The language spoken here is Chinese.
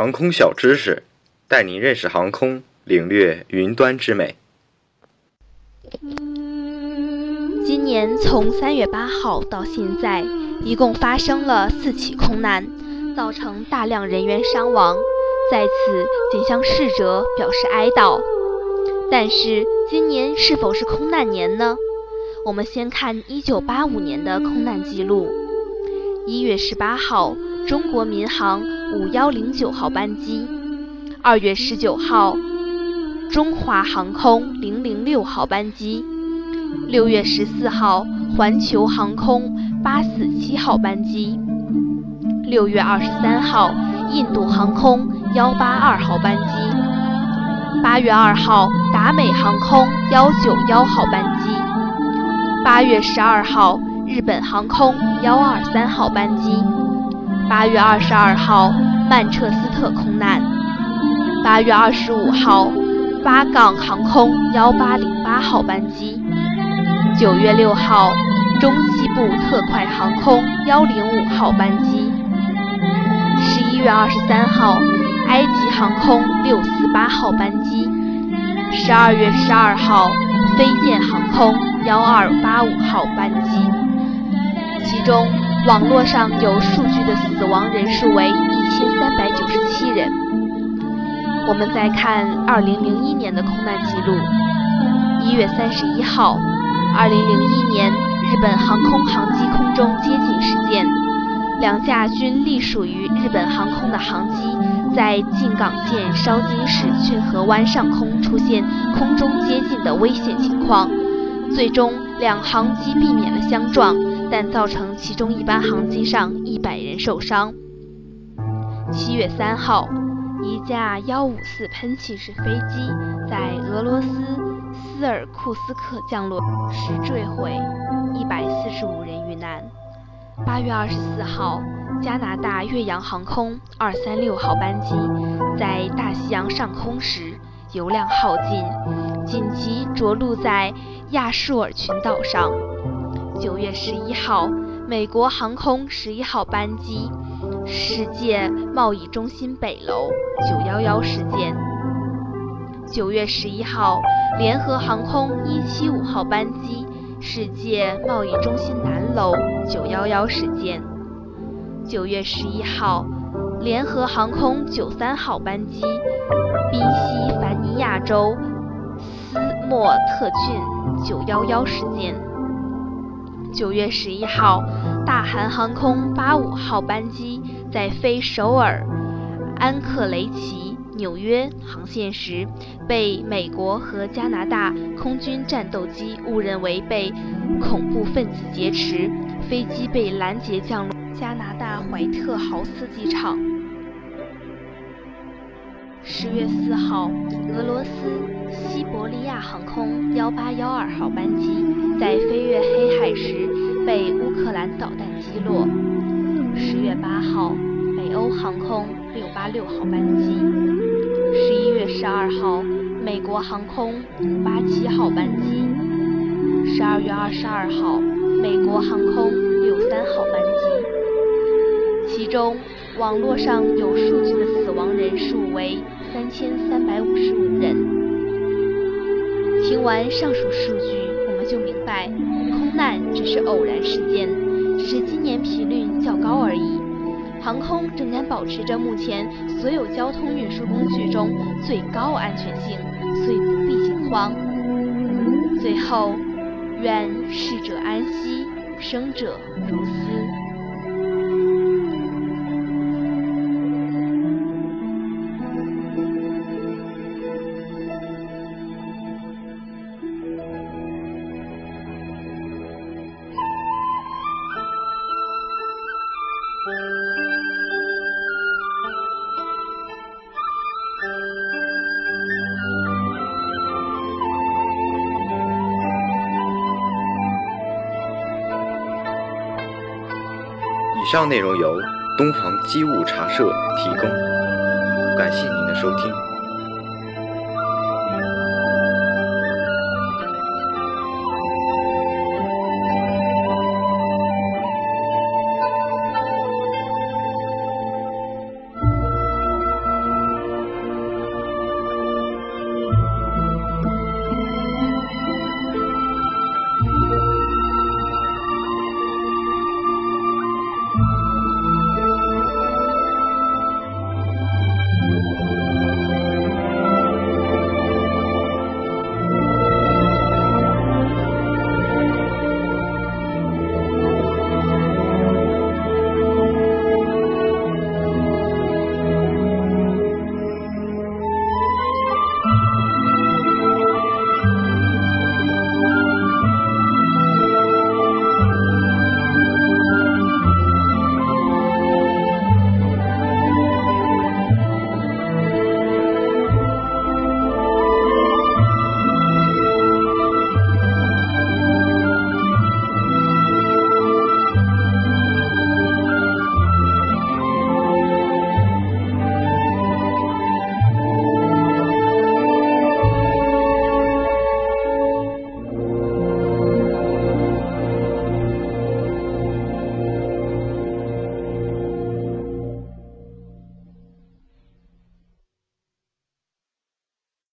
航空小知识，带您认识航空，领略云端之美。今年从三月八号到现在，一共发生了四起空难，造成大量人员伤亡，在此仅向逝者表示哀悼。但是，今年是否是空难年呢？我们先看一九八五年的空难记录：一月十八号，中国民航五幺零九号班机；二月十九号，中华航空零零六号班机；六月十四号，环球航空八四七号班机；六月二十三号，印度航空幺八二号班机；八月二号，达美航空幺九幺号班机。八月十二号，日本航空幺二三号班机；八月二十二号，曼彻斯特空难；八月二十五号，巴港航空幺八零八号班机；九月六号，中西部特快航空幺零五号班机；十一月二十三号，埃及航空六四八号班机；十二月十二号，飞健航空。幺二八五号班机，其中网络上有数据的死亡人数为一千三百九十七人。我们再看二零零一年的空难记录：一月三十一号，二零零一年日本航空航机空中接近事件，两架均隶属于日本航空的航机在静冈县烧津市骏河湾上空出现空中接近的危险情况。最终，两航机避免了相撞，但造成其中一班航机上一百人受伤。七月三号，一架幺五四喷气式飞机在俄罗斯斯尔库斯克降落时坠毁，一百四十五人遇难。八月二十四号，加拿大岳阳航空二三六号班机在大西洋上空时。油量耗尽，紧急着陆在亚述尔群岛上。九月十一号，美国航空十一号班机世界贸易中心北楼九幺幺事件。九月十一号，联合航空一七五号班机世界贸易中心南楼九幺幺事件。九月十一号，联合航空九三号班机。宾夕凡尼亚州斯莫特郡九幺幺事件。九月十一号，大韩航空八五号班机在飞首尔、安克雷奇、纽约航线时，被美国和加拿大空军战斗机误认为被恐怖分子劫持，飞机被拦截降落加拿大怀特豪斯机场。十月四号，俄罗斯西伯利亚航空幺八幺二号班机在飞越黑海时被乌克兰导弹击落。十月八号，北欧航空六八六号班机。十一月十二号，美国航空五八七号班机。十二月二十二号，美国航空六三号班机。其中，网络上有数据的人数为。三千三百五十五人。听完上述数据，我们就明白，空难只是偶然事件，只是今年频率较高而已。航空仍然保持着目前所有交通运输工具中最高安全性，所以不必惊慌。最后，愿逝者安息，生者如斯。以上内容由东鹏机务茶社提供，感谢您的收听。